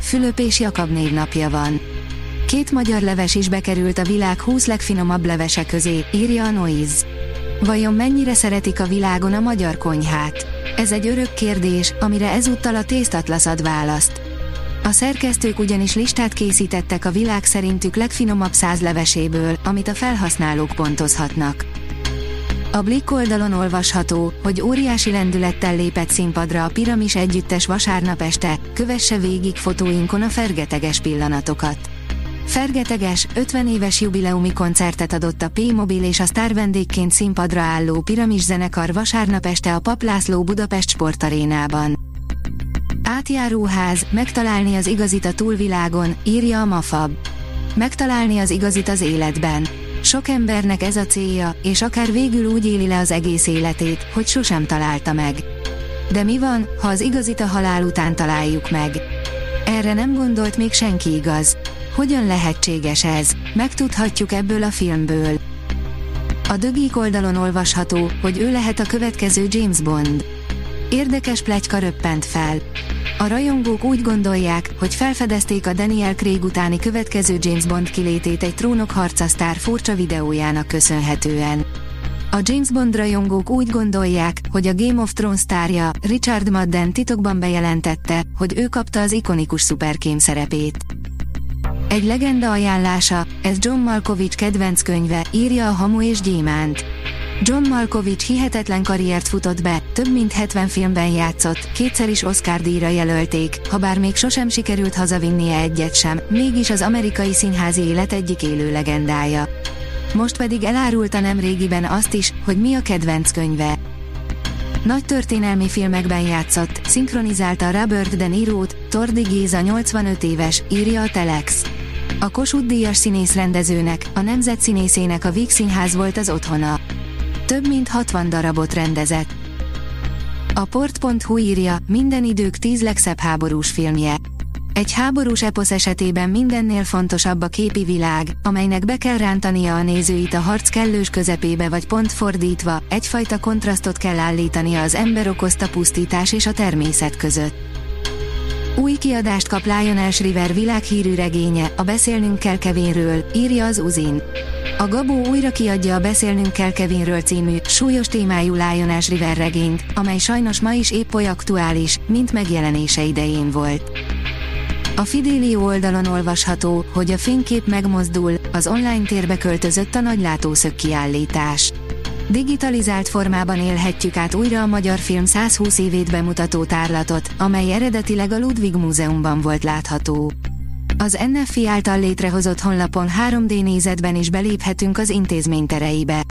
Fülöp és Jakab névnapja van. Két magyar leves is bekerült a világ 20 legfinomabb levese közé, írja a Noiz. Vajon mennyire szeretik a világon a magyar konyhát? Ez egy örök kérdés, amire ezúttal a Tésztatlasz ad választ. A szerkesztők ugyanis listát készítettek a világ szerintük legfinomabb száz leveséből, amit a felhasználók pontozhatnak. A Blick oldalon olvasható, hogy óriási lendülettel lépett színpadra a Piramis együttes vasárnap este, kövesse végig fotóinkon a fergeteges pillanatokat. Fergeteges, 50 éves jubileumi koncertet adott a P-Mobil és a sztár vendégként színpadra álló Piramis zenekar vasárnap este a Paplászló Budapest sportarénában. Átjáróház, megtalálni az igazit a túlvilágon, írja a Mafab. Megtalálni az igazit az életben sok embernek ez a célja, és akár végül úgy éli le az egész életét, hogy sosem találta meg. De mi van, ha az igazit a halál után találjuk meg? Erre nem gondolt még senki igaz. Hogyan lehetséges ez? Megtudhatjuk ebből a filmből. A dögik oldalon olvasható, hogy ő lehet a következő James Bond. Érdekes plegyka röppent fel. A rajongók úgy gondolják, hogy felfedezték a Daniel Craig utáni következő James Bond kilétét egy trónok harca sztár furcsa videójának köszönhetően. A James Bond rajongók úgy gondolják, hogy a Game of Thrones sztárja, Richard Madden titokban bejelentette, hogy ő kapta az ikonikus szuperkém szerepét. Egy legenda ajánlása, ez John Malkovich kedvenc könyve, írja a Hamu és Gyémánt. John Malkovich hihetetlen karriert futott be, több mint 70 filmben játszott, kétszer is Oscar díjra jelölték, ha bár még sosem sikerült hazavinnie egyet sem, mégis az amerikai színházi élet egyik élő legendája. Most pedig elárulta nem régiben azt is, hogy mi a kedvenc könyve. Nagy történelmi filmekben játszott, szinkronizálta Robert De Niro-t, Tordi Géza 85 éves, írja a Telex. A Kossuth Díjas színész rendezőnek, a nemzet színészének a Víg Színház volt az otthona. Több mint 60 darabot rendezett. A port.hu írja, minden idők 10 legszebb háborús filmje. Egy háborús eposz esetében mindennél fontosabb a képi világ, amelynek be kell rántania a nézőit a harc kellős közepébe vagy pont fordítva, egyfajta kontrasztot kell állítania az ember okozta pusztítás és a természet között. Új kiadást kap Lion River világhírű regénye, a Beszélnünk kell Kevinről, írja az Uzin. A Gabó újra kiadja a Beszélnünk kell Kevinről című, súlyos témájú Lion River regényt, amely sajnos ma is épp oly aktuális, mint megjelenése idején volt. A Fidelio oldalon olvasható, hogy a fénykép megmozdul, az online térbe költözött a nagy látószög kiállítás. Digitalizált formában élhetjük át újra a magyar film 120 évét bemutató tárlatot, amely eredetileg a Ludwig Múzeumban volt látható. Az NFI által létrehozott honlapon 3D nézetben is beléphetünk az intézmény tereibe.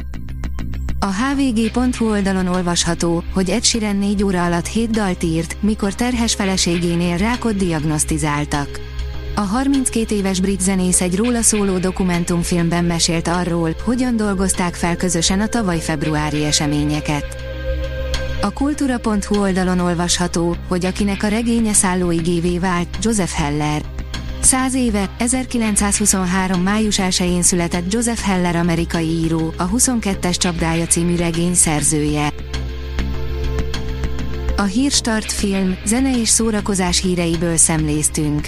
A hvg.hu oldalon olvasható, hogy Ed Sheeran 4 óra alatt 7 dalt írt, mikor terhes feleségénél rákot diagnosztizáltak. A 32 éves brit zenész egy róla szóló dokumentumfilmben mesélt arról, hogyan dolgozták fel közösen a tavaly februári eseményeket. A kultúra.hu oldalon olvasható, hogy akinek a regénye szállóigévé vált, Joseph Heller. Száz éve, 1923. május 1-én született Joseph Heller amerikai író, a 22-es csapdája című regény szerzője. A Hírstart film, zene és szórakozás híreiből szemléztünk.